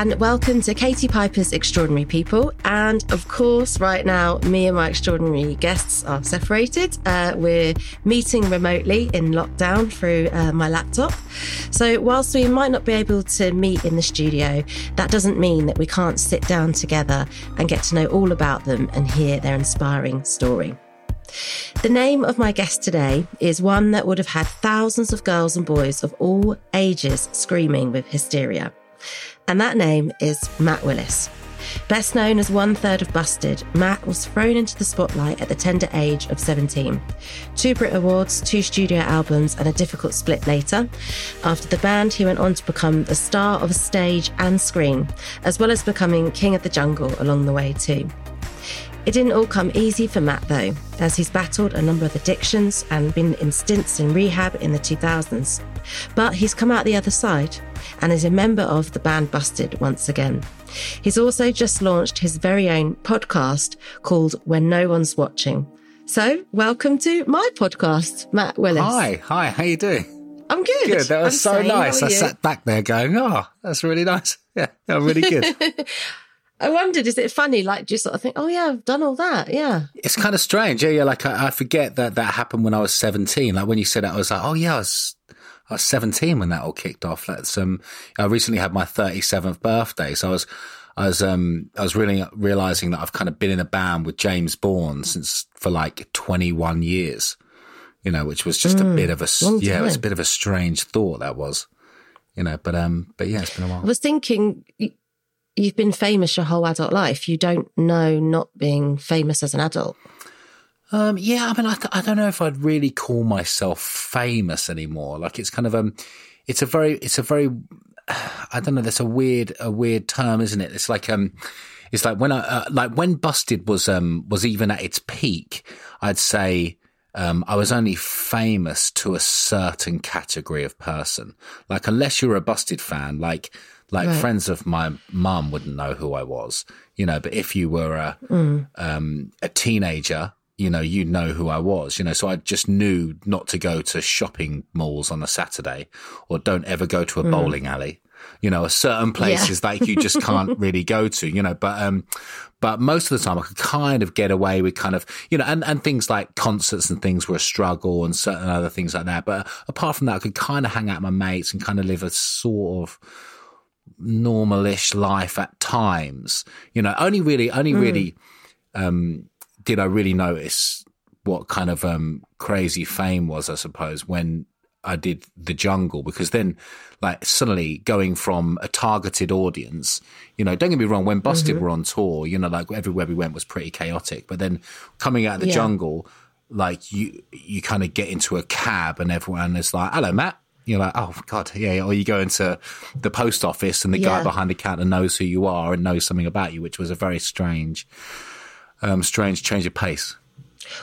and welcome to Katie Piper's Extraordinary People. And of course, right now, me and my extraordinary guests are separated. Uh, we're meeting remotely in lockdown through uh, my laptop. So, whilst we might not be able to meet in the studio, that doesn't mean that we can't sit down together and get to know all about them and hear their inspiring story. The name of my guest today is one that would have had thousands of girls and boys of all ages screaming with hysteria. And that name is Matt Willis. Best known as one third of Busted, Matt was thrown into the spotlight at the tender age of 17. Two Brit Awards, two studio albums, and a difficult split later. After the band, he went on to become the star of stage and screen, as well as becoming King of the Jungle along the way, too. It didn't all come easy for Matt, though, as he's battled a number of addictions and been in stints in rehab in the 2000s. But he's come out the other side and is a member of the band Busted once again. He's also just launched his very own podcast called When No One's Watching. So, welcome to my podcast, Matt Willis. Hi, hi, how you doing? I'm good. Good. That was I'm so nice. I you? sat back there going, "Oh, that's really nice." Yeah, yeah really good. I wondered, is it funny? Like, just sort of think, oh yeah, I've done all that. Yeah. it's kind of strange. Yeah, yeah. Like I, I forget that that happened when I was seventeen. Like when you said it, I was like, "Oh yeah, I was." I was 17 when that all kicked off. That's, um, I recently had my 37th birthday. So I was, I was, um, I was really realizing that I've kind of been in a band with James Bourne since for like 21 years, you know, which was just a bit of a, yeah, it was a bit of a strange thought that was, you know, but, um, but yeah, it's been a while. I was thinking, you've been famous your whole adult life. You don't know not being famous as an adult. Um, yeah, I mean, I, I don't know if I'd really call myself famous anymore. Like it's kind of um, it's a very, it's a very, I don't know. That's a weird, a weird term, isn't it? It's like um, it's like when I uh, like when Busted was um was even at its peak. I'd say um, I was only famous to a certain category of person. Like unless you're a Busted fan, like like Right. friends of my mum wouldn't know who I was, you know. But if you were a um, a teenager, you know, you know who I was, you know. So I just knew not to go to shopping malls on a Saturday, or don't ever go to a bowling alley. You know, A certain places like you just can't really go to, you know. But um, but most of the time I could kind of get away with kind of, you know, and and things like concerts and things were a struggle, and certain other things like that. But apart from that, I could kind of hang out with my mates and kind of live a sort of normalish life at times. You know, only really, only really, um, did I really notice what kind of, um, crazy fame was, I suppose, when I did the jungle, because then like suddenly going from a targeted audience, you know, don't get me wrong, when Busted were on tour, you know, like everywhere we went was pretty chaotic, but then coming out of the Yeah. jungle, like you, you kind of get into a cab and everyone is like, hello, Matt. You're like, oh God, yeah, yeah. Or you go into the post office and the guy behind the counter knows who you are and knows something about you, which was a very strange, um, strange change of pace.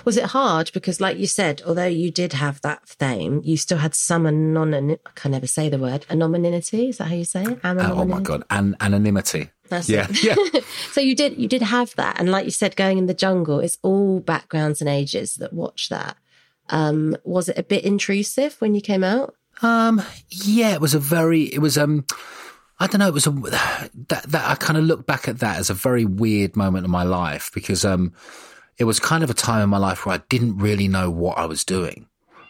Was it hard? Because, like you said, although you did have that fame, you still had some anon. I can never say the word anonymity. Is that how you say it? Uh, oh my God. And anonymity. That's yeah. it. Yeah. So you did you did have that, and like you said, going in the jungle, it's all backgrounds and ages that watch that. Um, was it a bit intrusive when you came out? Um, yeah, it was a very, it was, um, I don't know, it was a, that, that I kind of look back at that as a very weird moment in my life because, um, it was kind of a time in my life where I didn't really know what I was doing.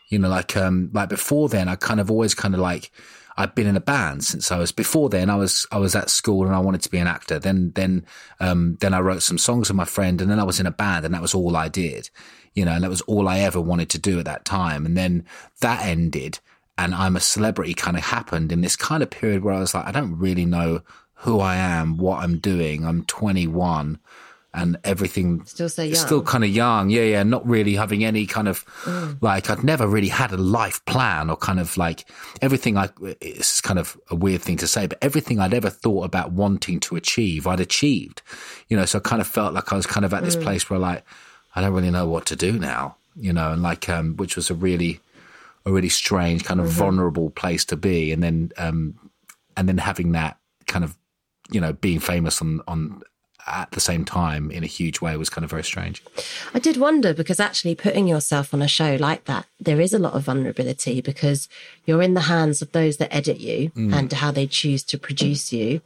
You know, like, um, like before then, I kind of always kind of like, I'd been in a band since I was before then. I was I was at school and I wanted to be an actor. Then then um, then I wrote some songs with my friend, and then I was in a band, and that was all I did. You know, and that was all I ever wanted to do at that time. And then that ended, and I'm a celebrity kind of happened in this kind of period where I was like, I don't really know who I am, what I'm doing. I'm 21 and everything Still so young. still kind of young. Yeah, yeah. Not really having any kind of Mm. like I'd never really had a life plan or kind of like everything I it's kind of a weird thing to say, but everything I'd ever thought about wanting to achieve, I'd achieved. You know, so I kind of felt like I was kind of at Mm. this place where like I don't really know what to do now. You know, and like um which was a really a really strange kind of Mm-hmm. vulnerable place to be and then um and then having that kind of you know being famous on on at the same time in a huge way was kind of very strange. I did wonder because actually putting yourself on a show like that, there is a lot of vulnerability because you're in the hands of those that edit you Mm. and how they choose to produce you.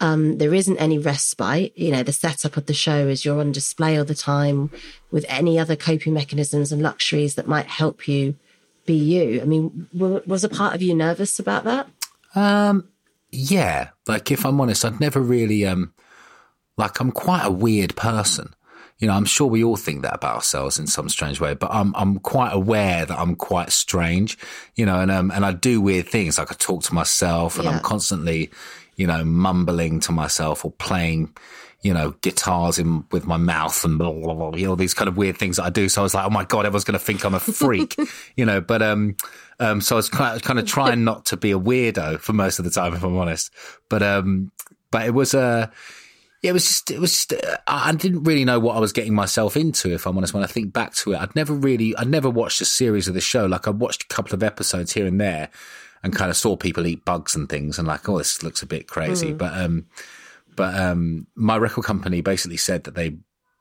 Um, there isn't any respite. You know, the setup of the show is you're on display all the time with any other coping mechanisms and luxuries that might help you be you. I mean, was a part of you nervous about that? Um, yeah. Like, if I'm honest, I'd never really, um, like, I'm quite a weird person. You know, I'm sure we all think that about ourselves in some strange way, but I'm I'm quite aware that I'm quite strange, you know, and um and I do weird things like I talk to myself and yeah. I'm constantly, you know, mumbling to myself or playing, you know, guitars in with my mouth and blah, blah, blah, you know, these kind of weird things that I do. So I was like, oh my God, everyone's going to think I'm a freak, you know, but, um, um, so I was kind of, trying not to be a weirdo for most of the time, if I'm honest. But, um, but it was, uh, it was just, it was just, uh, I didn't really know what I was getting myself into, if I'm honest. When I think back to it, I'd never really, I'd never watched a series of the show. Like I watched a couple of episodes here and there and kind of saw people eat bugs and things and like, oh, this looks a bit crazy. Mm. But, um, but um, my record company basically said that they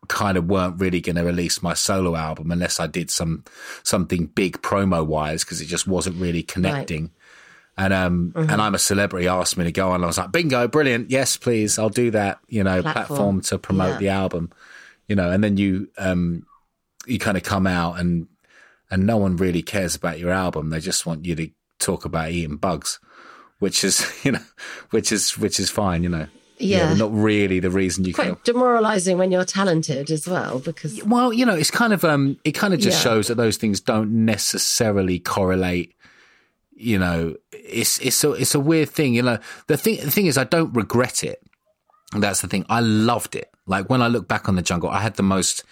kind of weren't really going to release my solo album unless I did some something big promo wise because it just wasn't really connecting. Right. And um mm-hmm. and I'm a celebrity asked me to go on. I was like, bingo, brilliant, yes, please, I'll do that. You know, platform, platform to promote yeah. the album. You know, and then you um you kind of come out and and no one really cares about your album. They just want you to talk about eating bugs, which is you know, which is which is fine. You know yeah, yeah. not really the reason you quite can. demoralizing when you're talented as well because well you know it's kind of um it kind of just yeah. shows that those things don't necessarily correlate you know. It's it's a it's a weird thing you know. The thing the thing is i don't regret it. That's the thing. I loved it. Like when i look back on the jungle i had the most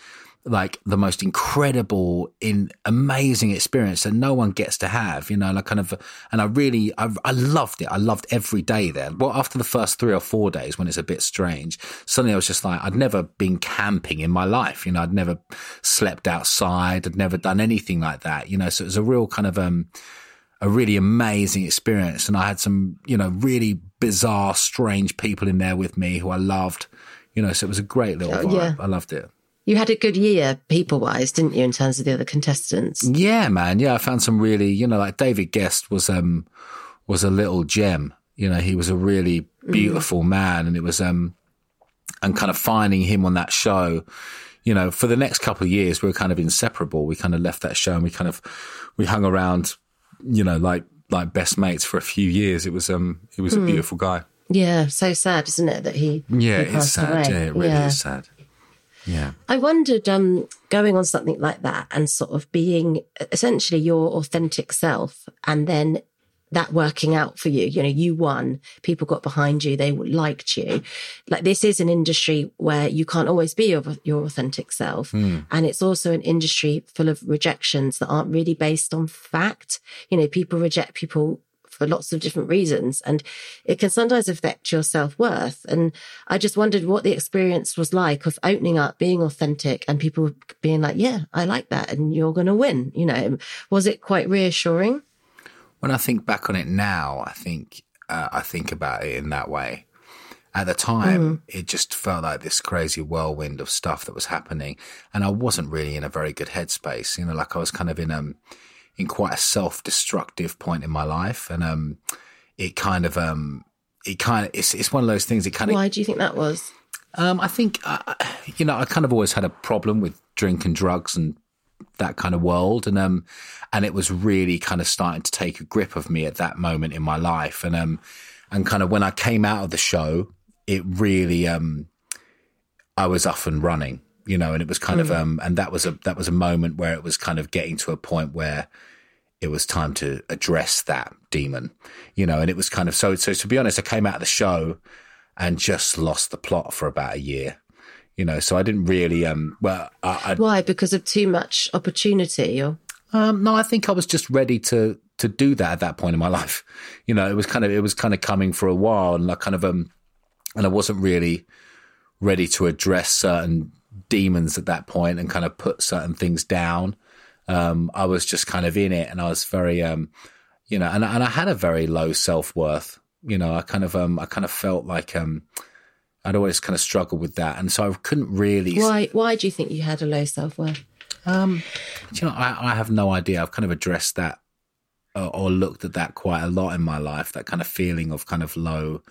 like the most incredible, in amazing experience that no one gets to have, you know, like kind of, and I really, I, I loved it. I loved every day there. Well, after the first three or four days when it's a bit strange, suddenly I was just like, I'd never been camping in my life. You know, I'd never slept outside. I'd never done anything like that, you know, so it was a real kind of, um, a really amazing experience. And I had some, you know, really bizarre, strange people in there with me who I loved, you know, so it was a great little vibe. Yeah. I loved it. You had a good year people wise, didn't you, in terms of the other contestants? Yeah, man. Yeah, I found some really, you know, like David Guest was um was a little gem. You know, he was a really mm. beautiful mm. man and it was um and kind of finding him on that show, you know, for the next couple of years we were kind of inseparable. We kind of left that show and we kind of we hung around, you know, like like best mates for a few years. It was um he was mm. a beautiful guy. Yeah, so sad, isn't it, that he Yeah, he it's sad. Away. Yeah, it really yeah. is sad. Yeah. I wondered, um, going on something like that and sort of being essentially your authentic self and then that working out for you. You know, you won, people got behind you, they liked you. Like this is an industry where you can't always be your, your authentic self. Mm. And it's also an industry full of rejections that aren't really based on fact. You know, people reject people for lots of different reasons. And it can sometimes affect your self worth. And I just wondered what the experience was like of opening up, being authentic and people being like, yeah, I like that. And you're going to win. You know, was it quite reassuring? When I think back on it now, I think, uh, I think about it in that way. At the time, mm. it just felt like this crazy whirlwind of stuff that was happening. And I wasn't really in a very good headspace. You know, like I was kind of in, um, in quite a self-destructive point in my life, and um, it kind of um, it kind of it's it's one of those things. It kind of. Why do you think that was? Um, I think uh, you know I kind of always had a problem with drink and drugs and that kind of world, and um, and it was really kind of starting to take a grip of me at that moment in my life, and um, and kind of when I came out of the show, it really um, I was up and running you know, and it was kind mm. of um, and that was a that was a moment where it was kind of getting to a point where it was time to address that demon, you know, and it was kind of so. So to be honest, I came out of the show and just lost the plot for about a year, you know. So I didn't really. Um, well, I, why? Because of too much opportunity, or um, no? I think I was just ready to to do that at that point in my life. You know, it was kind of it was kind of coming for a while, and I kind of um, and I wasn't really ready to address certain demons at that point and kind of put certain things down um, I was just kind of in it and I was very, um, you know, and, and I had a very low self worth. You know, I kind of, um, I kind of felt like, um, I'd always kind of struggled with that. And so I couldn't really. Why, why do you think you had a low self worth? Um, you know, I, I have no idea. I've kind of addressed that or, or looked at that quite a lot in my life, that kind of feeling of kind of low,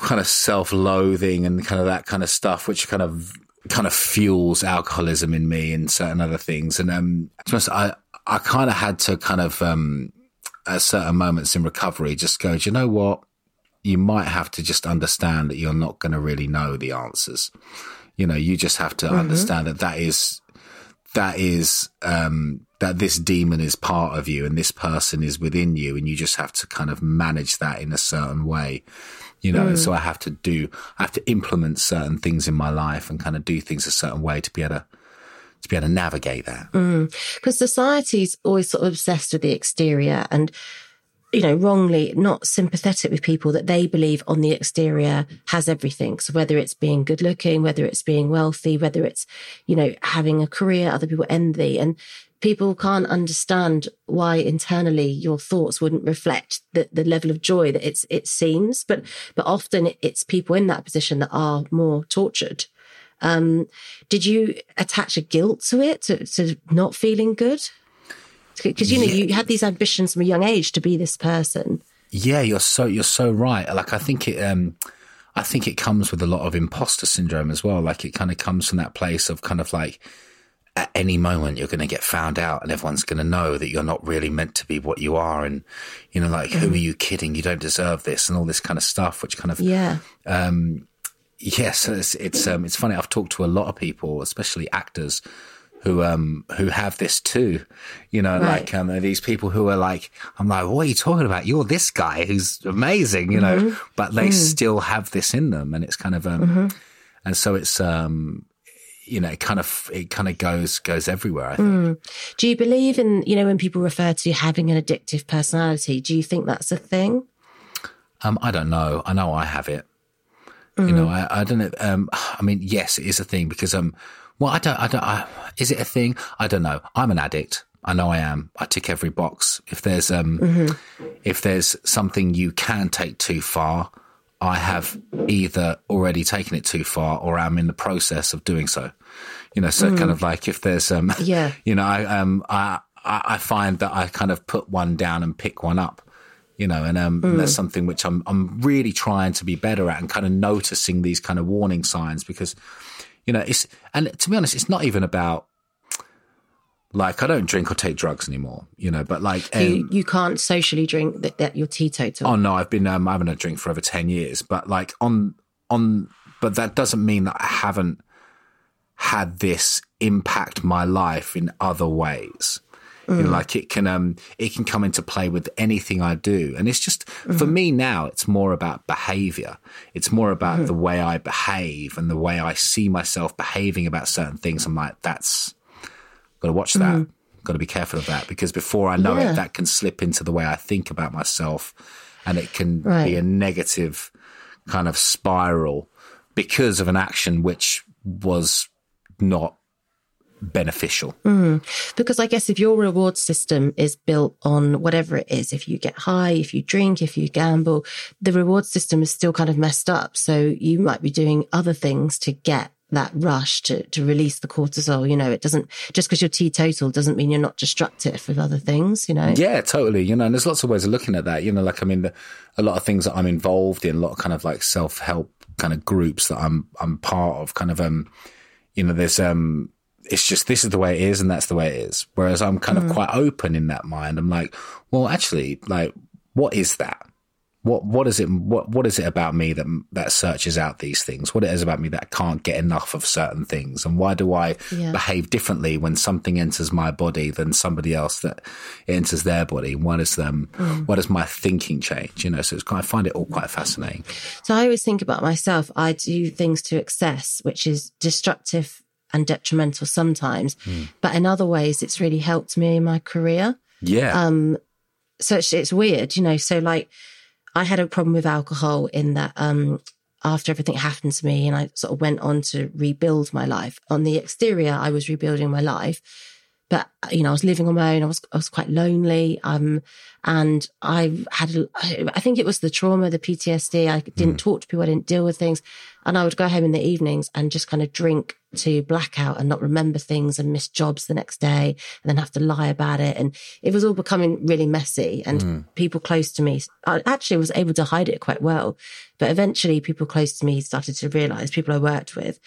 kind of self-loathing and kind of that kind of stuff, which kind of kind of fuels alcoholism in me and certain other things. And um, I I kind of had to kind of um, at certain moments in recovery just go, do you know what? You might have to just understand that you're not going to really know the answers. You know, you just have to mm-hmm. understand that that is that is um, that this demon is part of you and this person is within you and you just have to kind of manage that in a certain way you know mm. so i have to do i have to implement certain things in my life and kind of do things a certain way to be able to to be able to navigate that because mm. society's always sort of obsessed with the exterior and you know, wrongly not sympathetic with people that they believe on the exterior has everything. So whether it's being good looking, whether it's being wealthy, whether it's, you know, having a career other people envy and people can't understand why internally your thoughts wouldn't reflect the, the level of joy that it's, it seems. But, but often it's people in that position that are more tortured. Um, did you attach a guilt to it, to, to not feeling good? because you know yeah. you had these ambitions from a young age to be this person. Yeah, you're so you're so right. Like I think it. Um, I think it comes with a lot of imposter syndrome as well. Like it kind of comes from that place of kind of like at any moment you're going to get found out and everyone's going to know that you're not really meant to be what you are. And, you know, like, mm. who are you kidding? You don't deserve this and all this kind of stuff, which kind of, yeah. Um, yes, it's, it's, um, it's funny. I've talked to a lot of people, especially actors who um who have this too. You know, right. like um these people who are like, I'm like, what are you talking about? You're this guy who's amazing, you mm-hmm. know, but they mm. still have this in them, and it's kind of um, mm-hmm. and so it's um. You know, it kind of it kind of goes goes everywhere. I think. Mm. Do you believe in you know when people refer to having an addictive personality? Do you think that's a thing? Um, I don't know. I know I have it. Mm. You know, I, I don't know. Um, I mean, yes, it is a thing because um, well, I don't, I don't, I, is it a thing? I don't know. I'm an addict. I know I am. I tick every box. If there's, um, mm-hmm. if there's something you can take too far, I have either already taken it too far or I'm in the process of doing so. You know, so mm. kind of like if there's, um, yeah, you know, I, um, I, I find that I kind of put one down and pick one up you know, and um, mm. that's something which I'm I'm really trying to be better at and kind of noticing these kind of warning signs because you know, it's and to be honest, it's not even about like I don't drink or take drugs anymore, you know. But like um, you, you can't socially drink that, that you're teetotal. Oh no, I've been um, having a drink for over ten years, but like on on, but that doesn't mean that I haven't had this impact my life in other ways. Mm. You know, mm. like it can um it can come into play with anything I do. And it's just mm. for me now it's more about behavior. It's more about mm. the way I behave and the way I see myself behaving about certain things. I'm like, that's gotta watch that. Mm. Gotta be careful of that because before I know yeah. it, that can slip into the way I think about myself and it can right. be a negative kind of spiral because of an action which was not beneficial. Mm. Because I guess if your reward system is built on whatever it is, if you get high, if you drink, if you gamble, the reward system is still kind of messed up. So you might be doing other things to get that rush to, to release the cortisol. You know, it doesn't just because you're teetotal doesn't mean you're not destructive with other things, you know? Yeah, totally. You know, and there's lots of ways of looking at that. You know, like I mean, the, a lot of things that I'm involved in, a lot of kind of like self help kind of groups that I'm I'm part of, kind of um, you know, there's um it's just this is the way it is and that's the way it is. Whereas I'm kind mm. of quite open in that mind. I'm like, well, actually, like, what is that? What what is it? What what is it about me that that searches out these things? What it is about me that can't get enough of certain things? And why do I yeah. behave differently when something enters my body than somebody else that enters their body? What is them? Mm. What does my thinking change? You know, so it's I find it all quite fascinating. So I always think about myself. I do things to excess, which is destructive and detrimental sometimes, mm. but in other ways, it's really helped me in my career. Yeah. Um, so it's, it's weird, you know. So like, I had a problem with alcohol in that um, after everything happened to me, and I sort of went on to rebuild my life. On the exterior, I was rebuilding my life, but you know, I was living on my own. I was I was quite lonely. Um, and I had I think it was the trauma, the PTSD. I didn't mm. talk to people. I didn't deal with things, and I would go home in the evenings and just kind of drink to blackout and not remember things and miss jobs the next day and then have to lie about it. And it was all becoming really messy. And mm. people close to me, I actually was able to hide it quite well. But eventually, people close to me started to realize, people I worked with.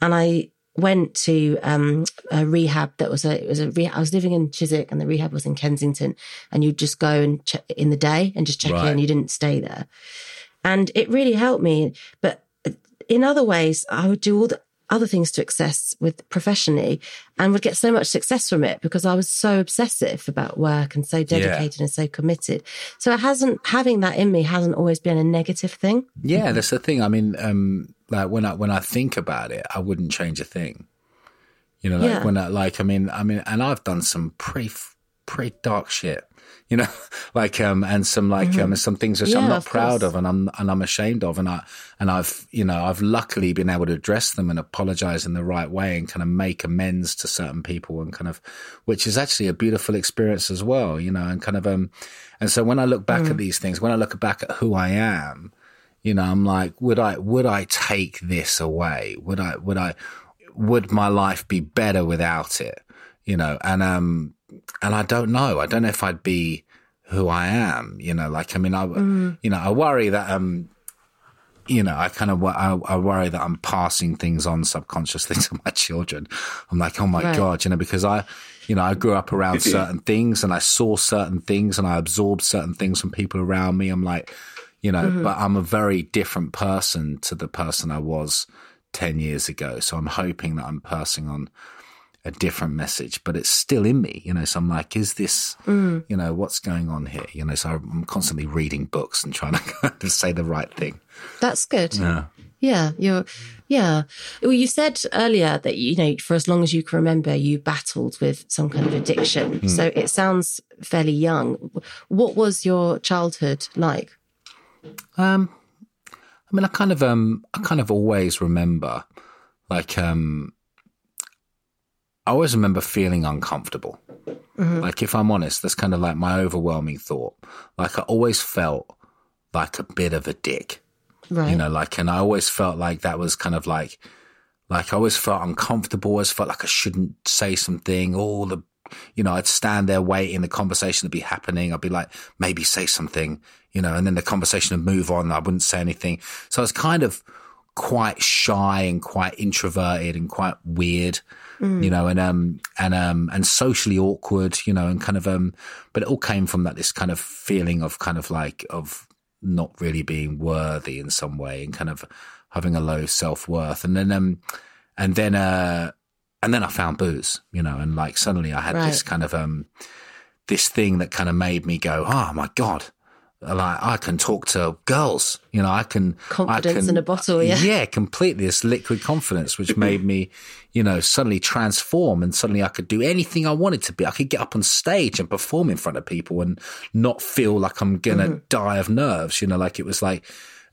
And I went to um, a rehab that was a it was a rehab. I was living in Chiswick and the rehab was in Kensington, and you'd just go and check in the day and just check right. in. You didn't stay there, and it really helped me. But in other ways, I would do all the other things to access with professionally and would get so much success from it because I was so obsessive about work and so dedicated yeah. and so committed. So it hasn't having that in me hasn't always been a negative thing. Yeah, that's the thing. I mean, um, like when I when I think about it, I wouldn't change a thing. You know, like yeah. when I like, I mean, I mean, and I've done some pretty pretty dark shit. You know, like um, and some like mm-hmm. um, some things which yeah, I'm not proud course. of, and I'm and I'm ashamed of, and I and I've you know I've luckily been able to address them and apologize in the right way and kind of make amends to certain people and kind of, which is actually a beautiful experience as well. You know, and kind of um, and so when I look back mm. at these things, when I look back at who I am, you know, I'm like, would I, would I take this away? Would I, would I, would my life be better without it? You know, and, um, and I don't know. I don't know if I'd be who I am, you know, like, I mean, I, mm. you know, I worry that, um, you know, I kind of, I, I, worry that I'm passing things on subconsciously to my children. I'm like, oh my right. God, you know, because I, you know, I grew up around certain things and I saw certain things and I absorbed certain things from people around me. I'm like, you know, mm-hmm. but I'm a very different person to the person I was 10 years ago. So I'm hoping that I'm passing on a different message, but it's still in me, you know. So I'm like, is this, mm. you know, what's going on here? You know, so I'm constantly reading books and trying to say the right thing. That's good. Yeah. Yeah. You're, yeah. Well, you said earlier that, you know, for as long as you can remember, you battled with some kind of addiction. Mm. So it sounds fairly young. What was your childhood like? Um, I mean, I kind of, um, I kind of always remember, like, um, I always remember feeling uncomfortable. Mm-hmm. Like, if I'm honest, that's kind of like my overwhelming thought. Like, I always felt like a bit of a dick. Right. You know, like, and I always felt like that was kind of like, like I always felt uncomfortable. I Always felt like I shouldn't say something. All the you know, I'd stand there waiting, the conversation would be happening. I'd be like, maybe say something, you know, and then the conversation would move on. I wouldn't say anything. So I was kind of quite shy and quite introverted and quite weird, mm. you know, and, um, and, um, and socially awkward, you know, and kind of, um, but it all came from that, this kind of feeling of kind of like, of not really being worthy in some way and kind of having a low self worth. And then, um, and then, uh, and then I found booze, you know, and like suddenly I had right. this kind of um this thing that kind of made me go, oh my god, like I can talk to girls, you know, I can confidence I can, in a bottle, yeah, yeah, completely this liquid confidence, which made me, you know, suddenly transform, and suddenly I could do anything I wanted to be. I could get up on stage and perform in front of people and not feel like I'm gonna mm-hmm. die of nerves, you know, like it was like.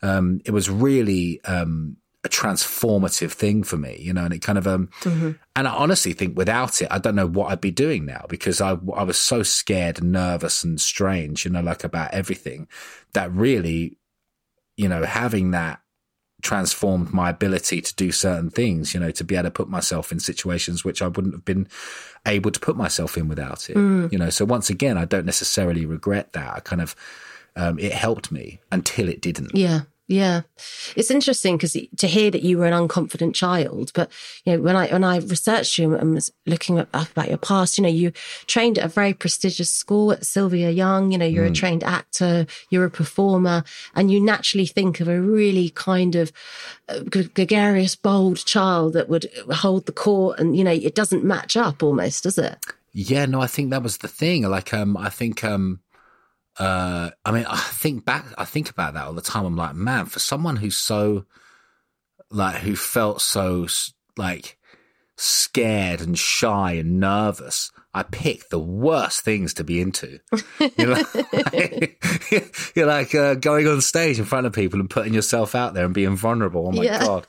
Um, it was really um, a transformative thing for me, you know, and it kind of, um, mm-hmm. and I honestly think without it, I don't know what I'd be doing now because I, I was so scared and nervous and strange, you know, like about everything that really, you know, having that transformed my ability to do certain things, you know, to be able to put myself in situations which I wouldn't have been able to put myself in without it, mm. you know. So once again, I don't necessarily regret that. I kind of, um, it helped me until it didn't. Yeah. Yeah, it's interesting because to hear that you were an unconfident child, but you know when I when I researched you and was looking up about your past, you know you trained at a very prestigious school at Sylvia Young. You know you're mm. a trained actor, you're a performer, and you naturally think of a really kind of uh, gregarious, bold child that would hold the court, and you know it doesn't match up almost, does it? Yeah, no, I think that was the thing. Like, um, I think um uh, I mean, I think back, I think about that all the time. I'm like, man, for someone who's so, like, who felt so, like, scared and shy and nervous, I pick the worst things to be into. You're like, you're like uh, going on stage in front of people and putting yourself out there and being vulnerable. Oh my yeah. god,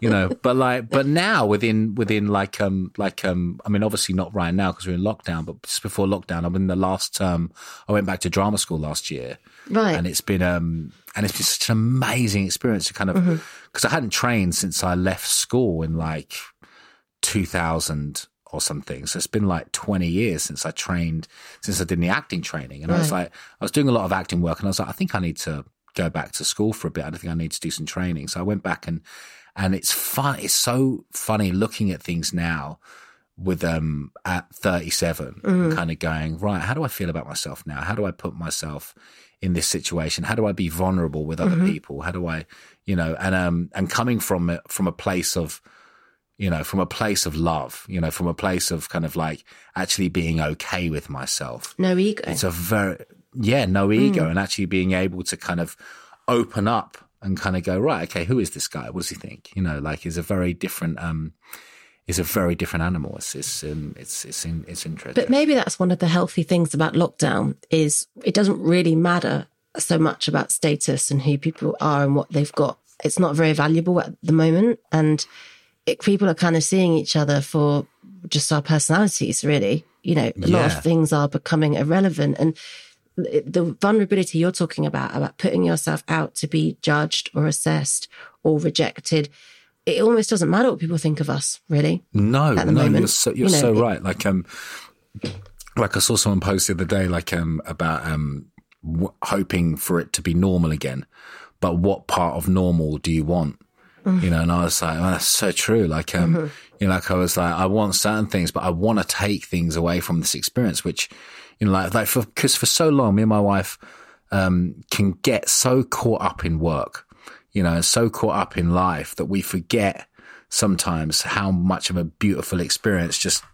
you know. But like, but now within within like um like um I mean obviously not right now because we're in lockdown, but just before lockdown, I'm in the last term. I went back to drama school last year, right? And it's been um and it's been such an amazing experience to kind of because mm-hmm. I hadn't trained since I left school in like 2000 or something. So it's been like 20 years since I trained, since I did the acting training. And I was like, I was doing a lot of acting work and I was like, I think I need to go back to school for a bit. I think I need to do some training. So I went back and, and it's fun. It's so funny looking at things now with um at 37 and kind of going right how do i feel about myself now how do i put myself in this situation how do i be vulnerable with other people how do i you know and um and coming from it from a place of you know from a place of love you know from a place of kind of like actually being okay with myself. No ego. it's a very yeah no ego and actually being able to kind of open up and kind of go right okay who is this guy? What does he think? You know like is a very different um is a very different animal. It's it's um, it's it's, in, it's interesting. But maybe that's one of the healthy things about lockdown is it doesn't really matter so much about status and who people are and what they've got. It's not very valuable at the moment, and it, people are kind of seeing each other for just our personalities. Really, you know, a lot of things are becoming irrelevant, and the vulnerability you're talking about about putting yourself out to be judged or assessed or rejected. It almost doesn't matter what people think of us, really. No, no, moment. you're so you're You know, so it- right. Like um, like I saw someone post the other day, like um, about um, w- hoping for it to be normal again. But what part of normal do you want? You know, and I was like, oh, that's so true. Like um, Mm-hmm. you know, like I was like, I want certain things, but I want to take things away from this experience, which you know, like like for because for so long, me and my wife um can get so caught up in work you know, so caught up in life that we forget sometimes how much of a beautiful experience just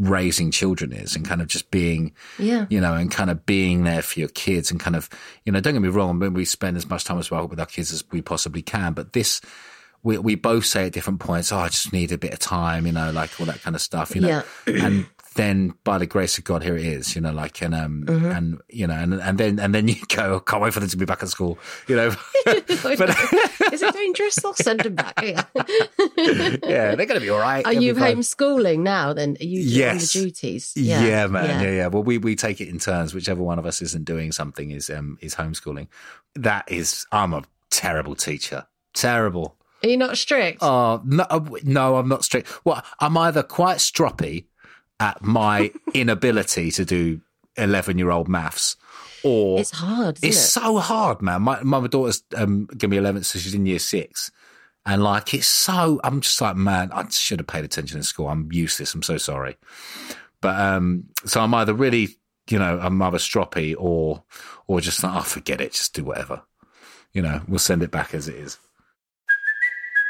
raising children is and kind of just being, Yeah. you know, and kind of being there for your kids and kind of, you know, don't get me wrong, when we spend as much time as well with our kids as we possibly can, but this, we, we both say at different points, oh, I just need a bit of time, you know, like all that kind of stuff, you know, and then by the grace of God, here it is, you know, like, and, um, Mm-hmm. and, you know, and, and then, and then you go, can't wait for them to be back at school, you know, but, Is it dangerous? I'll send them back. Yeah. yeah, they're going to be all right. Are They'll you homeschooling now then? Are you Yes. the duties? Yeah, man. Yeah. yeah, Well, we, we take it in turns. Whichever one of us isn't doing something is um is homeschooling. That is, I'm a terrible teacher. Terrible. Are you not strict? Oh no, uh, no, I'm not strict. Well, I'm either quite stroppy at my inability to do 11 year old maths, or it's hard, it's it? so hard, man. My my daughter's um, gonna be 11, so she's in year six. And like, it's so, I'm just like, man, I should have paid attention in school. I'm useless. I'm so sorry. But, um, so I'm either really, you know, I'm either stroppy or, or just like, oh, forget it. Just do whatever. You know, we'll send it back as it is.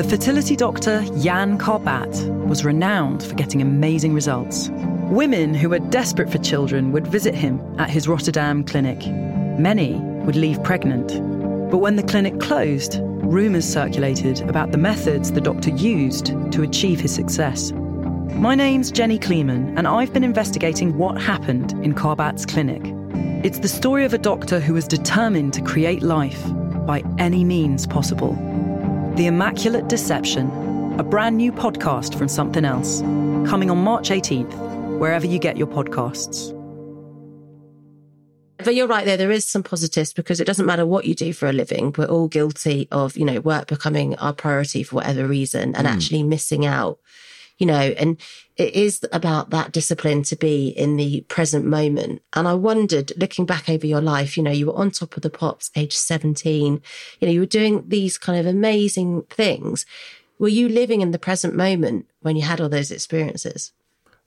The fertility doctor Jan Karbaat was renowned for getting amazing results. Women who were desperate for children would visit him at his Rotterdam clinic. Many would leave pregnant. But when the clinic closed, rumours circulated about the methods the doctor used to achieve his success. My name's Jenny Kleeman, and I've been investigating what happened in Karbaat's clinic. It's the story of a doctor who was determined to create life by any means possible. The Immaculate Deception, a brand new podcast from Something Else, coming on March 18th, wherever you get your podcasts. But you're right there. There is some positives because it doesn't matter what you do for a living. We're all guilty of, you know, work becoming our priority for whatever reason and hmm. actually missing out, you know, and it is about that discipline to be in the present moment. And I wondered, looking back over your life, you know, you were on top of the pops, age 17, you know, you were doing these kind of amazing things. Were you living in the present moment when you had all those experiences?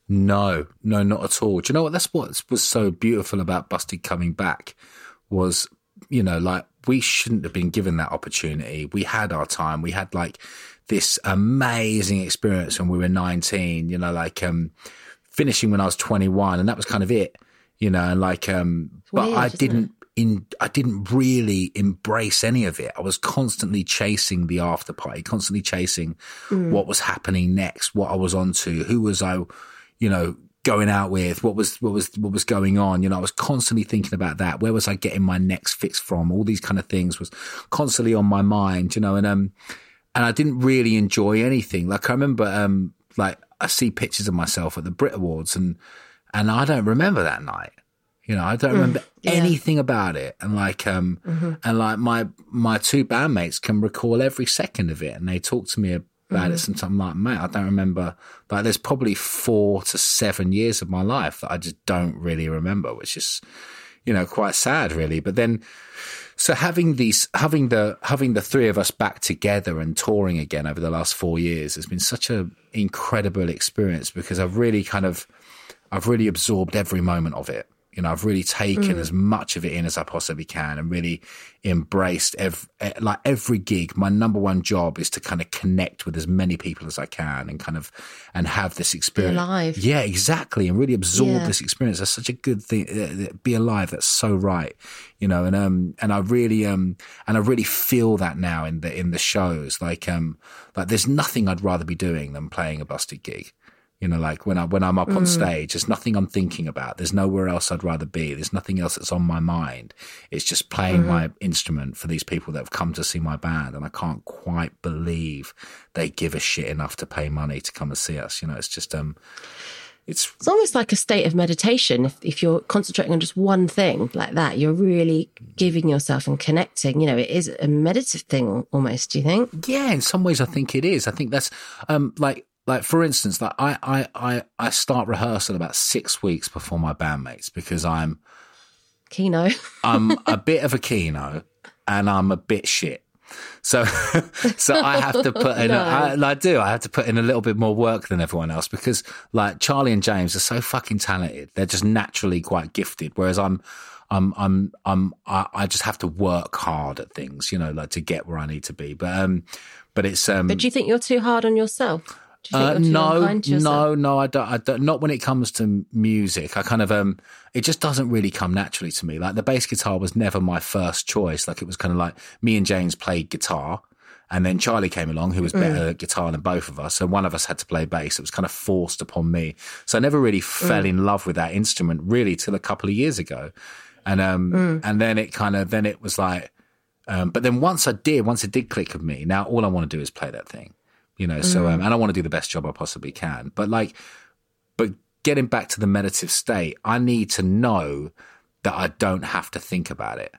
No, no, not at all. Do you know what? That's what was so beautiful about Busted coming back was, you know, like we shouldn't have been given that opportunity. We had our time. We had like this amazing experience when we were 19, you know, like, um, finishing when I was 21 and that was kind of it, you know, and like, um, but Weird, I didn't, in, I didn't really embrace any of it. I was constantly chasing the after party, constantly chasing what was happening next, what I was onto, who was I, you know, going out with, what was, what was, what was going on. You know, I was constantly thinking about that. Where was I getting my next fix from? All these kind of things was constantly on my mind, you know, and, um, and I didn't really enjoy anything. Like I remember, um, like I see pictures of myself at the Brit Awards and, and I don't remember that night. You know, I don't remember anything about it. And like, um, and like my, my two bandmates can recall every second of it and they talk to me about it sometimes. I'm like, mate, I don't remember. Like there's probably four to seven years of my life that I just don't really remember, which is, you know, quite sad really. But then, so having these, having the, having the three of us back together and touring again over the last four years has been such an incredible experience because I've really kind of, I've really absorbed every moment of it. You know, I've really taken as much of it in as I possibly can and really embraced every, like every gig. My number one job is to kind of connect with as many people as I can and kind of, and have this experience. alive. Yeah, exactly. And really absorb Yeah. this experience. That's such a good thing. uh, uh, Be alive. That's so right. You know, and, um, and I really, um, and I really feel that now in the, in the shows. Like, um, like there's nothing I'd rather be doing than playing a busted gig. You know, like when I when I'm up on stage, there's nothing I'm thinking about. There's nowhere else I'd rather be. There's nothing else that's on my mind. It's just playing my instrument for these people that have come to see my band, and I can't quite believe they give a shit enough to pay money to come and see us. You know, it's just um, it's It's almost like a state of meditation. If, if you're concentrating on just one thing like that, you're really giving yourself and connecting. You know, it is a meditative thing almost, do you think? Yeah, in some ways, I think it is. I think that's um, like like for instance, like I I I I start rehearsal about six weeks before my bandmates because I'm Kino. I'm a bit of a keno and I'm a bit shit. So, so I have to put in, I, I do, I have to put in a little bit more work than everyone else because like Charlie and James are so fucking talented. They're just naturally quite gifted. Whereas I'm, I'm, I'm, I'm, I, I just have to work hard at things, you know, like to get where I need to be. But, um, but it's, um, But do you think you're too hard on yourself? Do you think uh, no, no, no. I don't, I don't. Not when it comes to music. I kind of um, it just doesn't really come naturally to me. Like the bass guitar was never my first choice. Like it was kind of like me and James played guitar, and then Charlie came along, who was better at guitar than both of us. So one of us had to play bass. It was kind of forced upon me. So I never really fell in love with that instrument really till a couple of years ago, and um, and then it kind of then it was like. Um, but then once I did, once it did click with me, now all I want to do is play that thing, you know. So, um, and I want to do the best job I possibly can. But like, but getting back to the meditative state, I need to know that I don't have to think about it.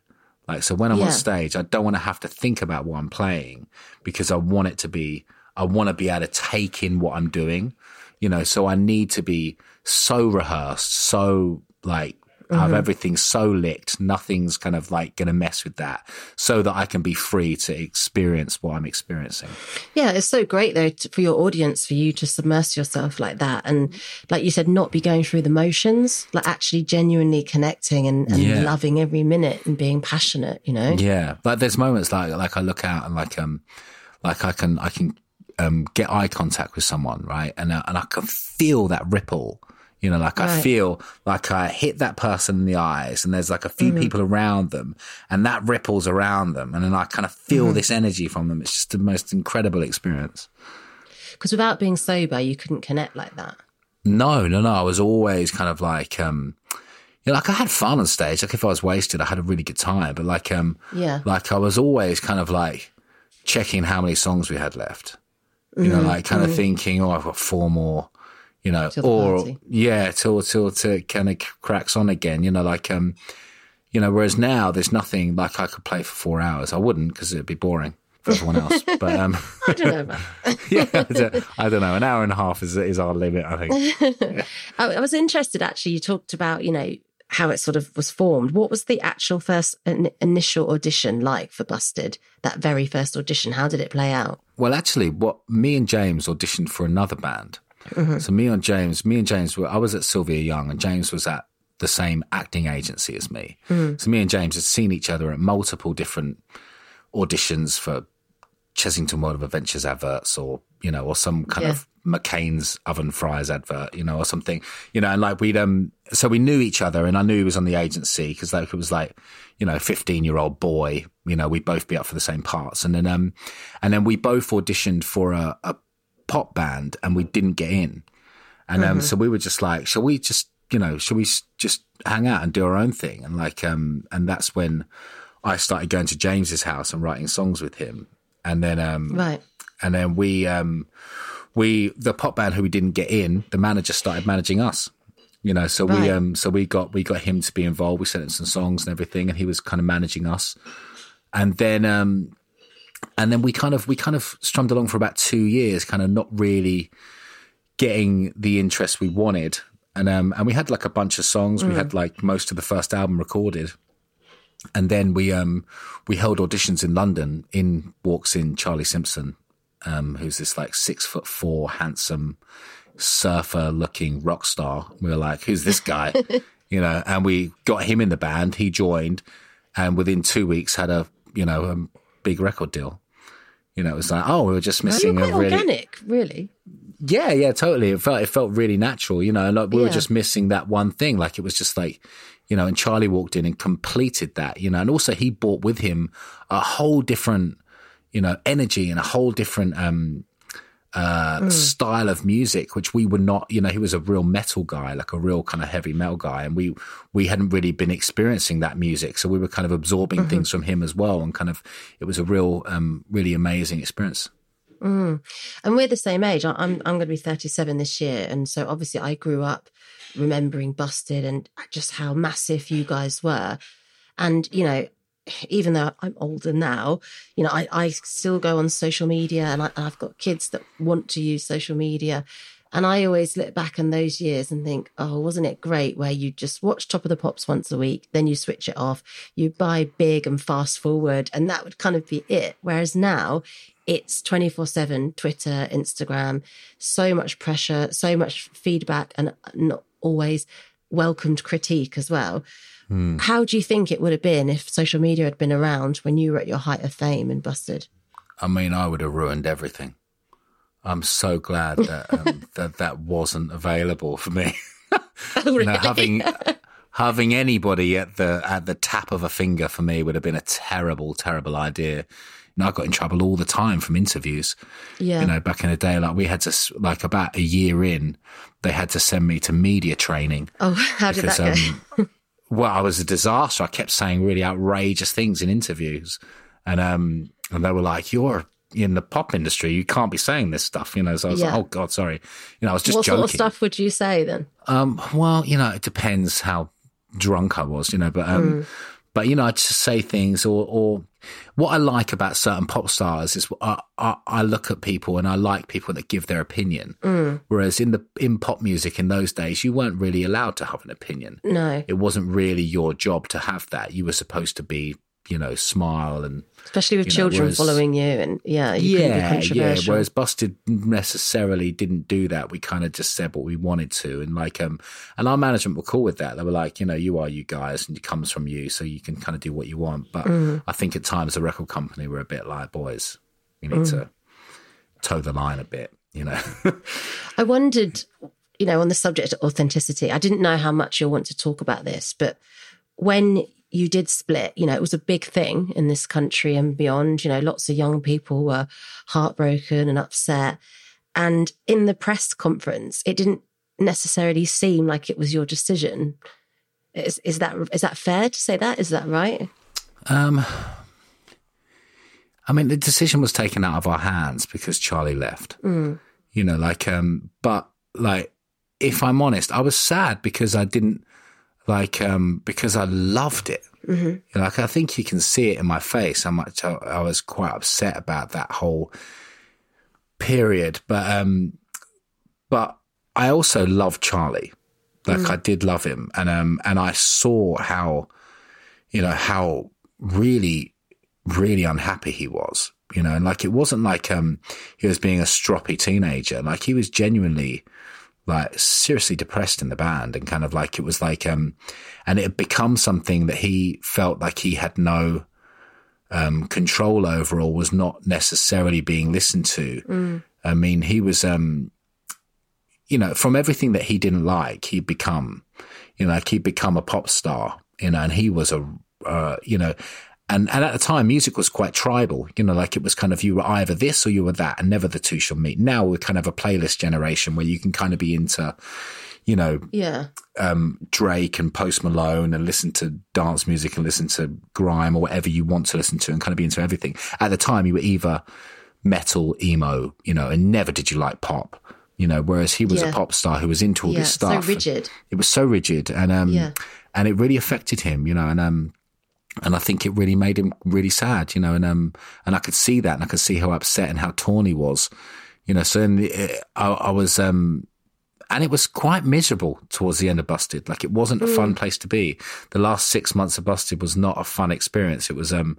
Like, so when I'm Yeah. on stage, I don't want to have to think about what I'm playing because I want it to be, I want to be able to take in what I'm doing, you know, so I need to be so rehearsed, so like, have everything so licked, nothing's kind of like going to mess with that, so that I can be free to experience what I'm experiencing. Yeah, it's so great though to, for your audience for you to submerse yourself like that, and like you said, not be going through the motions, like actually genuinely connecting and, and Yeah. loving every minute and being passionate. You know, Yeah, like there's moments like like I look out and like um like I can I can um get eye contact with someone right and uh, and I can feel that ripple. You know, like I feel like I hit that person in the eyes, and there's like a few Mm-hmm. people around them, and that ripples around them, and then I kind of feel Mm-hmm. this energy from them. It's just the most incredible experience. because without being sober, you couldn't connect like that. No, no, no. I was always kind of like, um, you know, like I had fun on stage. Like if I was wasted, I had a really good time. But like, um, Yeah. like I was always kind of like checking how many songs we had left. You know, like kind of thinking, oh, I've got four more. You know, or party. yeah, till till it kind of cracks on again. You know, like um, you know, whereas now there's nothing like I could play for four hours. I wouldn't because it'd be boring. for everyone else. But um, I don't know yeah, I don't, I don't know. An hour and a half is is our limit, I think. I, I was interested actually. You talked about you know how it sort of was formed. What was the actual first in, initial audition like for Busted? That very first audition, how did it play out? Well, actually, what me and James auditioned for another band. So me and James, me and James were. I was at Sylvia Young, and James was at the same acting agency as me. So me and James had seen each other at multiple different auditions for Chessington World of Adventures adverts, or you know, or some kind Yeah. of McCain's oven fries advert, you know, or something, you know, and like we'd um, so we knew each other, and I knew he was on the agency because like it was like, you know, fifteen year old boy, you know, we'd both be up for the same parts, and then um, and then we both auditioned for a, a pop band, and we didn't get in, and um, so we were just like, shall we just, you know, shall we just hang out and do our own thing, and like um, and that's when I started going to James's house and writing songs with him, and then um, Right. and then we um we the pop band who we didn't get in the manager started managing us you know so we um so we got we got him to be involved. We sent him some songs and everything and he was kind of managing us. And then um and then we kind of we kind of strummed along for about two years kind of not really getting the interest we wanted and um and we had like a bunch of songs we had like most of the first album recorded and then we um we held auditions in London. In walks in Charlie Simpson, um, who's this like six foot four, handsome surfer looking rock star. We were like, who's this guy? you know, and we got him in the band. He joined, and within two weeks had a you know a big record deal. You know, it was like, oh, we were just missing a really organic, really. yeah, yeah, totally. It felt it felt really natural, you know. And like we were just missing that one thing. Like it was just like, you know. And Charlie walked in and completed that, you know. And also he brought with him a whole different, you know, energy and a whole different um uh style of music, which we were not. You know, he was a real metal guy, like a real kind of heavy metal guy, and we we hadn't really been experiencing that music, so we were kind of absorbing things from him as well, and kind of it was a real, um really amazing experience. And we're the same age. I'm I'm going to be 37 this year, and so obviously I grew up remembering Busted and just how massive you guys were. And you know, even though I'm older now, you know, I, I still go on social media, and I, I've got kids that want to use social media. And I always look back on those years and think, oh, wasn't it great where you just watch Top of the Pops once a week, then you switch it off, you buy big and fast forward, and that would kind of be it. Whereas now it's 24 7 Twitter, Instagram, so much pressure, so much feedback, and not always welcomed critique as well. How do you think it would have been if social media had been around when you were at your height of fame and busted? I mean, I would have ruined everything. I'm so glad that um, that that wasn't available for me. You know, having having anybody at the at the tap of a finger for me would have been a terrible, terrible idea. You know, I got in trouble all the time from interviews. Yeah. You know, back in the day, like we had to like about a year in, they had to send me to media training. oh, how did because, that go? um, well, I was a disaster. I kept saying really outrageous things in interviews, and um, and they were like, "You're in the pop industry. You can't be saying this stuff." You know, so I was Yeah. like, "Oh God, sorry." You know, I was just what joking. sort of stuff would you say then? Um, well, you know, it depends how drunk I was, you know, but um, but you know, I just say things, or or what I like about certain pop stars is I, I, I look at people and I like people that give their opinion. Mm. Whereas in the in pop music in those days, you weren't really allowed to have an opinion. No, It wasn't really your job to have that. You were supposed to be, you know, smile and especially with You know, children whereas- following you, and yeah, you yeah, yeah. Whereas Busted necessarily didn't do that. We kind of just said what we wanted to, and like, um, and our management were cool with that. They were like, you know, you are you guys, and it comes from you, so you can kind of do what you want. But Mm. I think at times the record company were a bit like, boys, you need to toe the line a bit, you know. I wondered, you know, on the subject of authenticity, I didn't know how much you'll want to talk about this, but when you did split, you know, it was a big thing in this country and beyond. You know, lots of young people were heartbroken and upset. And in the press conference, it didn't necessarily seem like it was your decision. Is, is that is that fair to say that? Is that right? Um, I mean, the decision was taken out of our hands because Charlie left. You know, like, um, but like, if I'm honest, I was sad because I didn't like um, because I loved it. Mm-hmm. You know, like I think you can see it in my face how much I, I was quite upset about that whole period. But um, but I also loved Charlie. Like Mm. I did love him, and um, and I saw how, you know, how really, really unhappy he was. You know, and like it wasn't like um he was being a stroppy teenager. Like he was genuinely like seriously depressed in the band and kind of like it was like um and it had become something that he felt like he had no um control over or was not necessarily being listened to. I mean he was um you know from everything that he didn't like he'd become you know like he'd become a pop star you know and he was a uh, you know and and at the time music was quite tribal you know like it was kind of you were either this or you were that and never the two shall meet now we're kind of a playlist generation where you can kind of be into you know Yeah. um, Drake and Post Malone and listen to dance music and listen to grime or whatever you want to listen to and kind of be into everything. At the time, you were either metal, emo, you know, and never did you like pop, you know, whereas he was Yeah. a pop star who was into all Yeah, this so stuff. rigid. It was so rigid and, um, Yeah. and it really affected him, you know, and, um, and I think it really made him really sad, you know, and, um, and I could see that and I could see how upset and how torn he was, you know, so the, I, I was, um, and it was quite miserable towards the end of Busted. Like it wasn't a fun place to be. The last six months of Busted was not a fun experience. It was um,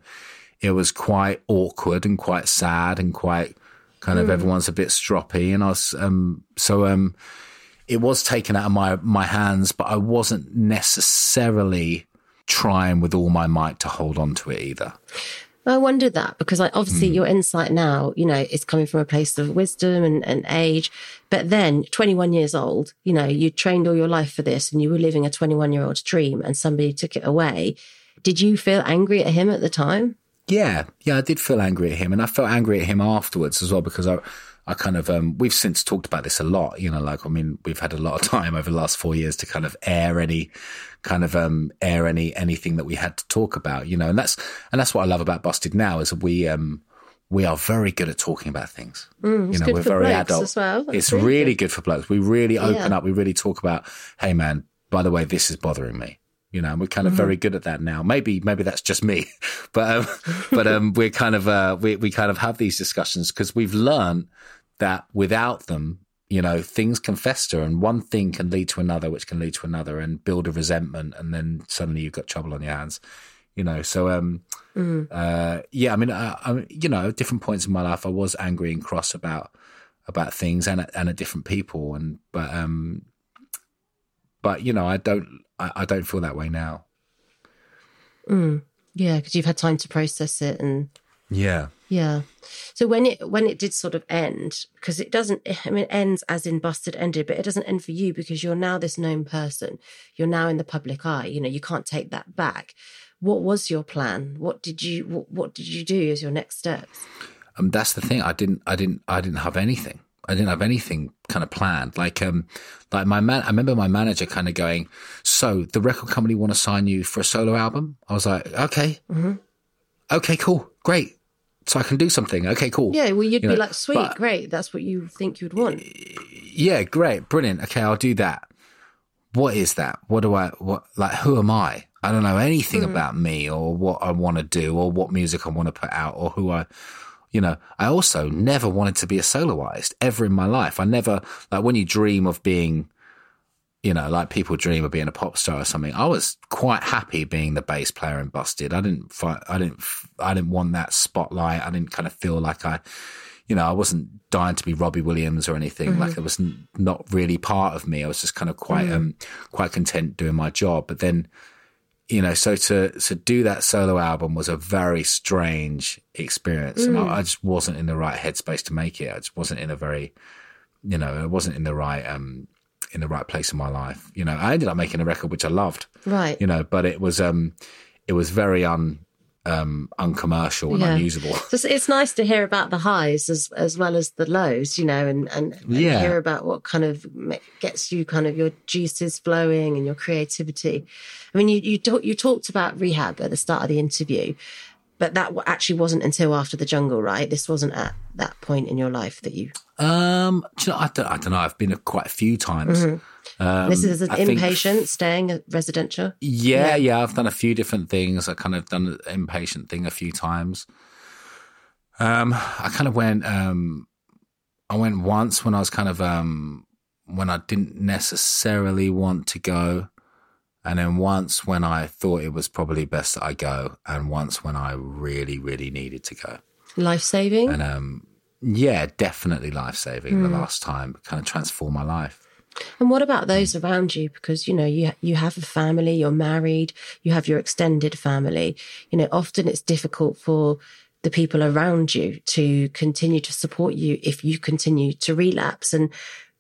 it was quite awkward and quite sad and quite kind of everyone's a bit stroppy. And I was um, so um, it was taken out of my my hands, but I wasn't necessarily trying with all my might to hold on to it either. I wondered that because like obviously Hmm. your insight now, you know, is coming from a place of wisdom and, and age. But then 21 years old, you know, you trained all your life for this and you were living a 21 year old's dream and somebody took it away. Did you feel angry at him at the time? Yeah, yeah, I did feel angry at him, and I felt angry at him afterwards as well because I, I kind of, um, we've since talked about this a lot. You know, like I mean, we've had a lot of time over the last four years to kind of air any, kind of um, air any anything that we had to talk about. You know, and that's and that's what I love about Busted now is we um we are very good at talking about things. Mm, you know, we're very adult as well. That's it's really really good. good. for blokes. We really open Yeah. up. We really talk about, hey man, by the way, this is bothering me. You know, and we're kind of Mm-hmm. very good at that now. Maybe, maybe that's just me, but um, but um, we're kind of uh, we we kind of have these discussions because we've learned that without them, you know, things can fester, and one thing can lead to another, which can lead to another, and build a resentment, and then suddenly you've got trouble on your hands. You know, so um, uh, yeah, I mean, I, I, you know, at different points in my life, I was angry and cross about about things and and at different people, and but um, but you know, I don't, I, I don't feel that way now. Yeah, because you've had time to process it and Yeah, Yeah. So when it when it did sort of end, because it doesn't, I mean, it ends as in busted ended, but it doesn't end for you because you're now this known person. You're now in the public eye. You know, you can't take that back. What was your plan? What did you what, what did you do as your next steps? um, that's the thing. I didn't, I didn't, I didn't have anything. I didn't have anything kind of planned. Like, um, like my man, I remember my manager kind of going, "So the record company want to sign you for a solo album?" I was like, "Okay, okay, cool, great." So I can do something. Okay, cool. Yeah, well, you'd You be know, like, sweet, but- great. That's what you think you'd want. yeah, great, brilliant. Okay, I'll do that. What is that? What do I, what, like, who am I? I don't know anything hmm. about me or what I want to do or what music I want to put out or who I, you know, I also never wanted to be a soloist ever in my life. I never, like, when you dream of being, you know, like people dream of being a pop star or something. I was quite happy being the bass player in Busted. I didn't, fi- I didn't, I didn't want that spotlight. I didn't kind of feel like I, you know, I wasn't dying to be Robbie Williams or anything. Like it was n- not really part of me. I was just kind of quite, um, quite content doing my job. But then, you know, so to to do that solo album was a very strange experience, and I, I just wasn't in the right headspace to make it. I just wasn't in a very, you know, I wasn't in the right um in the right place in my life. You know, I ended up making a record which I loved, Right. you know, but it was um it was very un um uncommercial and Yeah. unusable. So it's, nice to hear about the highs as as well as the lows, you know, and and, and Yeah. hear about what kind of gets you kind of your juices flowing and your creativity. I mean, you you talk, you talked about rehab at the start of the interview. But that actually wasn't until after the jungle, right? This wasn't at that point in your life that you. Um, you know, I don't, I don't know. I've been a, quite a few times. Um, this is an I think- inpatient, staying at residential. Yeah, yeah, I've done a few different things. I kind of done an inpatient thing a few times. Um, I kind of went. Um, I went once when I was kind of um when I didn't necessarily want to go, and then once when I thought it was probably best that I go, and once when I really, really needed to go. Life saving. And um, yeah, definitely life saving. Hmm. The last time kind of transformed my life. And what about those around you? Because you know you you have a family, you're married, you have your extended family. You know, often it's difficult for the people around you to continue to support you if you continue to relapse. And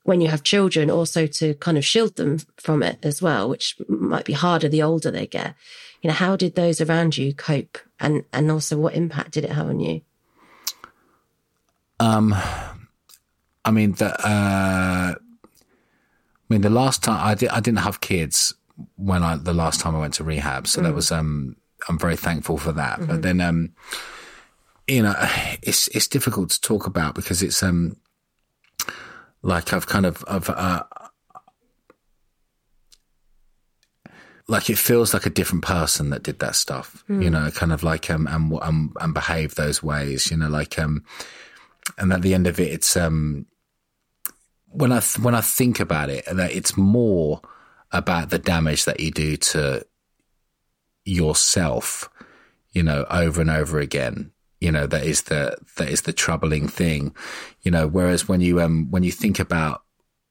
when you have children, also to kind of shield them from it as well, which might be harder the older they get. You know, how did those around you cope, and and also what impact did it have on you? Um, I mean the. Uh, I mean the last time I did, I didn't have kids when I the last time I went to rehab, so that was um. I'm very thankful for that. But then um, you know, it's it's difficult to talk about because it's um, like I've kind of I've uh. Like it feels like a different person that did that stuff, you know, kind of like um and and and behave those ways, you know, like um, and at the end of it, it's um, when I th- when I think about it, that it's more about the damage that you do to yourself, you know, over and over again. You know, that is the that is the troubling thing. You know, whereas when you um when you think about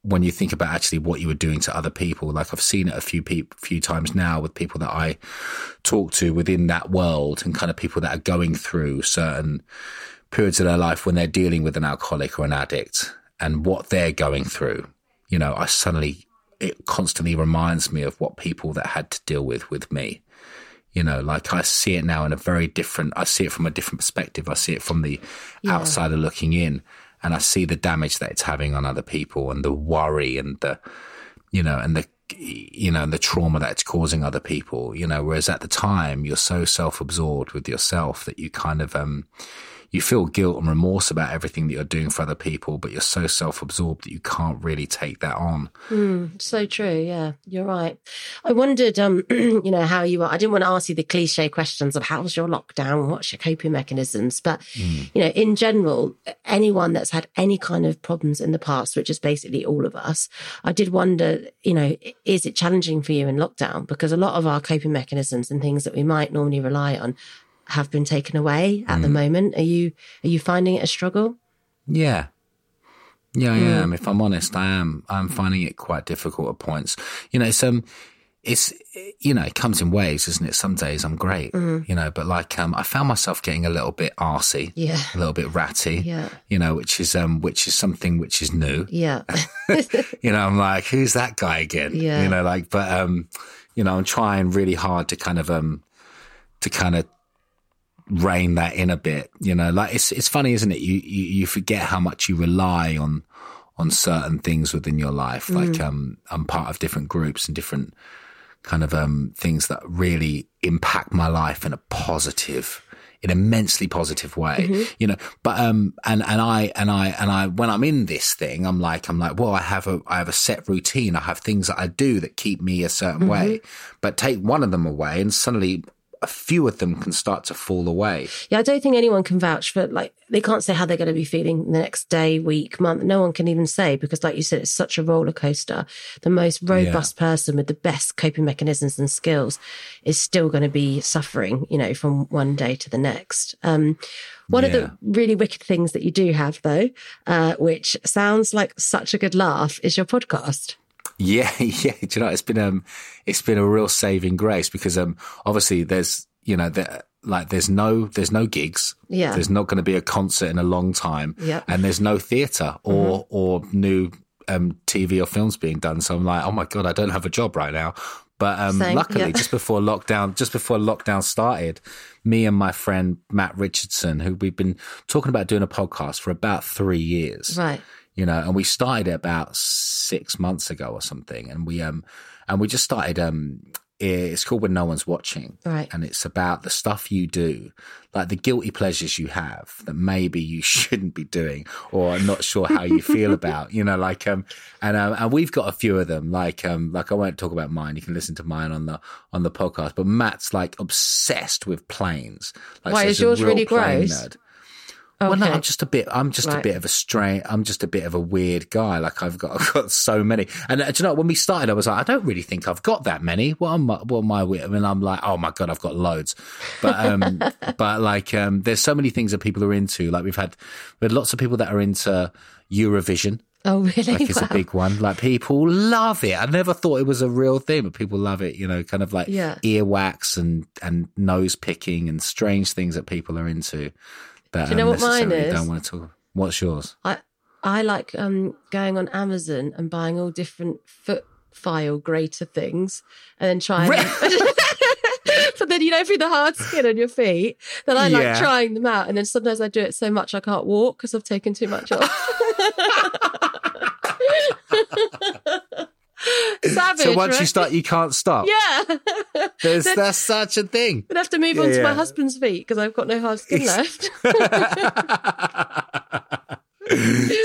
when you think about actually what you were doing to other people, like I've seen it a few peop few times now with people that I talk to within that world and kind of people that are going through certain periods of their life when they're dealing with an alcoholic or an addict and what they're going through. You know, I suddenly, it constantly reminds me of what people that had to deal with with me. You know, like I see it now in a very different, I see it from a different perspective. I see it from the outsider looking in and I see the damage that it's having on other people and the worry and the, you know, and the, you know, and the trauma that it's causing other people, you know, whereas at the time you're so self-absorbed with yourself that you kind of, um, you feel guilt and remorse about everything that you're doing for other people, but you're so self-absorbed that you can't really take that on. So true. Yeah, you're right. I wondered, um, you know, how you are. I didn't want to ask you the cliche questions of how's your lockdown, what's your coping mechanisms, but you know, in general, anyone that's had any kind of problems in the past, which is basically all of us, I did wonder, you know, is it challenging for you in lockdown? Because a lot of our coping mechanisms and things that we might normally rely on have been taken away at the moment. Are you are you finding it a struggle? Yeah. Yeah, I am. If I'm honest, I am. I'm finding it quite difficult at points. You know, it's um, it's you know, it comes in waves, isn't it? Some days I'm great, you know, but like um, I found myself getting a little bit arsy, Yeah. a little bit ratty, Yeah. you know, which is um, which is something which is new. Yeah. you know, I'm like, who's that guy again? Yeah. You know, like, but um, you know, I'm trying really hard to kind of um, to kind of rein that in a bit. You know, like it's it's funny, isn't it? You you, you forget how much you rely on on certain things within your life. Like um, I'm part of different groups and different kind of um things that really impact my life in a positive in immensely positive way you know but um and and i and i and i when i'm in this thing i'm like i'm like well i have a i have a set routine i have things that i do that keep me a certain way but take one of them away and suddenly a few of them can start to fall away Yeah, I don't think anyone can vouch for like they can't say how they're going to be feeling the next day, week, month. No one can even say because, like you said, it's such a roller coaster. The most robust person with the best coping mechanisms and skills is still going to be suffering, you know, from one day to the next. Um, one of the really wicked things that you do have, though, uh, which sounds like such a good laugh, is your podcast. Yeah, yeah. Do you know it's been um it's been a real saving grace because um obviously there's you know there like there's no there's no gigs. Yeah. There's not going to be a concert in a long time. Mm-hmm. And there's no theatre or or new um TV or films being done. So I'm like, oh my god, I don't have a job right now. But um, Same, luckily, yeah. just before lockdown, just before lockdown started, me and my friend Matt Richardson, who we've been talking about doing a podcast for about three years, Right. You know, and we started it about six months ago or something, and we um and we just started um it's called When No One's Watching. Right. And it's about the stuff you do, like the guilty pleasures you have that maybe you shouldn't be doing or are not sure how you feel about, you know, like, um, and, um, and we've got a few of them, like, um, like I won't talk about mine. You can listen to mine on the, on the podcast, but Matt's like obsessed with planes. Like, Why, so is yours real really gross? nerd. Well, no, I'm just a bit. I'm just a bit of a strange. I'm just a bit of a weird guy. Like I've got, I've got so many. And uh, do you know, when we started, I was like, I don't really think I've got that many. What am I? What am I? I mean, I'm like, oh my god, I've got loads. But um, but like, um, there's so many things that people are into. Like we've had, we had lots of people that are into Eurovision. Oh, really? Like it's Wow. a big one. Like people love it. I never thought it was a real thing, but people love it. You know, kind of like Yeah. earwax and and nose picking and strange things that people are into. That Do you know what mine is? Don't want to talk. What's yours? I I like um going on Amazon and buying all different foot file grater things and then trying but then you know through the hard skin on your feet then I like Yeah. trying them out and then sometimes I do it so much I can't walk because I've taken too much off. Savage. so once you start, you can't stop. yeah. There's Then- that's such a thing. I'd have to move Yeah, on to my husband's feet because I've got no hard skin left.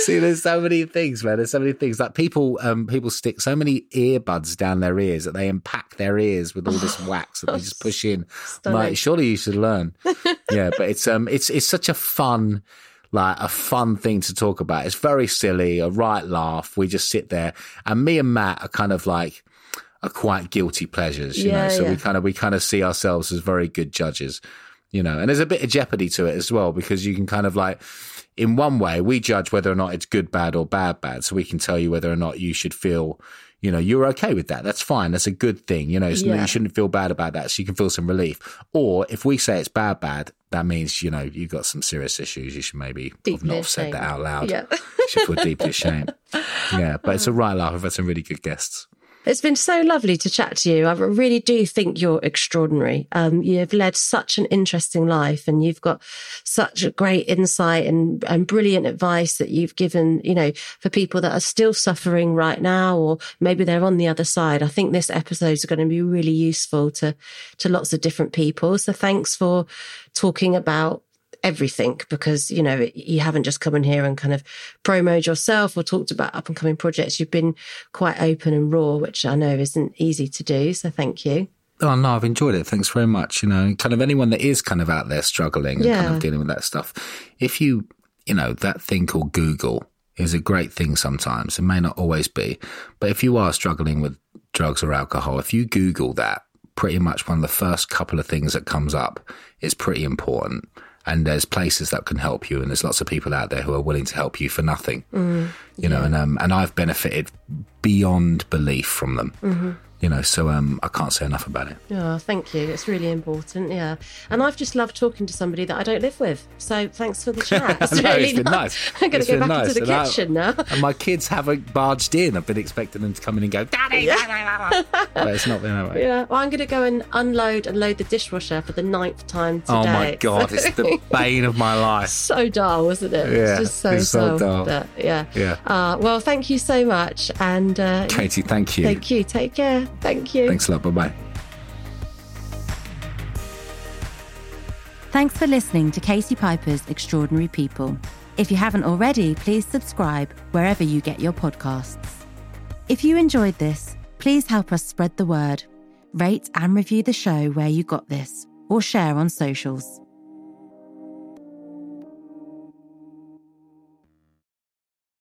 See, there's so many things, man. There's so many things. Like people, um, people stick so many earbuds down their ears that they impact their ears with all this wax that they just push in. Stunning. Like, surely you should learn. yeah, but it's um, it's it's such a fun, like a fun thing to talk about. It's very silly, a right laugh. We just sit there, and me and Matt are kind of like are quite guilty pleasures, you Yeah, know. So yeah. we kind of we kind of see ourselves as very good judges, you know. And there's a bit of jeopardy to it as well because you can kind of like, in one way, we judge whether or not it's good, bad, or bad, bad. So we can tell you whether or not you should feel. You know, you're okay with that. That's fine. That's a good thing. You know, it's, Yeah. you shouldn't feel bad about that. So you can feel some relief. Or if we say it's bad, bad, that means, you know, you've got some serious issues. You should maybe have not have said that out loud. Yeah. you should feel deeply ashamed. Yeah. But it's a right laugh. We've had some really good guests. It's been so lovely to chat to you. I really do think you're extraordinary. Um, you've led such an interesting life and you've got such a great insight and, and brilliant advice that you've given, you know, for people that are still suffering right now, or maybe they're on the other side. I think this episode is going to be really useful to, to lots of different people. So thanks for talking about everything because you know you haven't just come in here and kind of promoted yourself or talked about up and coming projects you've been quite open and raw which i know isn't easy to do so thank you Oh no, I've enjoyed it. Thanks very much. You know, kind of anyone that is kind of out there struggling and kind of dealing with that stuff. If you, you know, that thing called Google is a great thing sometimes. It may not always be, but if you are struggling with drugs or alcohol, if you Google that, pretty much one of the first couple of things that comes up is pretty important. And there's places that can help you, and there's lots of people out there who are willing to help you for nothing. you know, and um, and I've benefited beyond belief from them. You know, so um, I can't say enough about it. oh thank you it's really important yeah and i've just loved talking to somebody that i don't live with so thanks for the chat it's No, really it's been nice. i'm going to go back nice. into the And I- kitchen now And my kids haven't barged in. I've been expecting them to come in and go, Daddy, Daddy, but it's not been that way. yeah well i'm going to go and unload and load the dishwasher for the ninth time today Oh my god, it's the bane of my life. so dull, isn't it? Yeah, it's just so, it's so dull. dull. But, yeah. Yeah. Uh, well, thank you so much. And uh, Katie, thank you. thank you. Take care. Thank you. Thanks a lot. Bye bye. Thanks for listening to Katie Piper's Extraordinary People. If you haven't already, please subscribe wherever you get your podcasts. If you enjoyed this, please help us spread the word. Rate and review the show where you got this, or share on socials.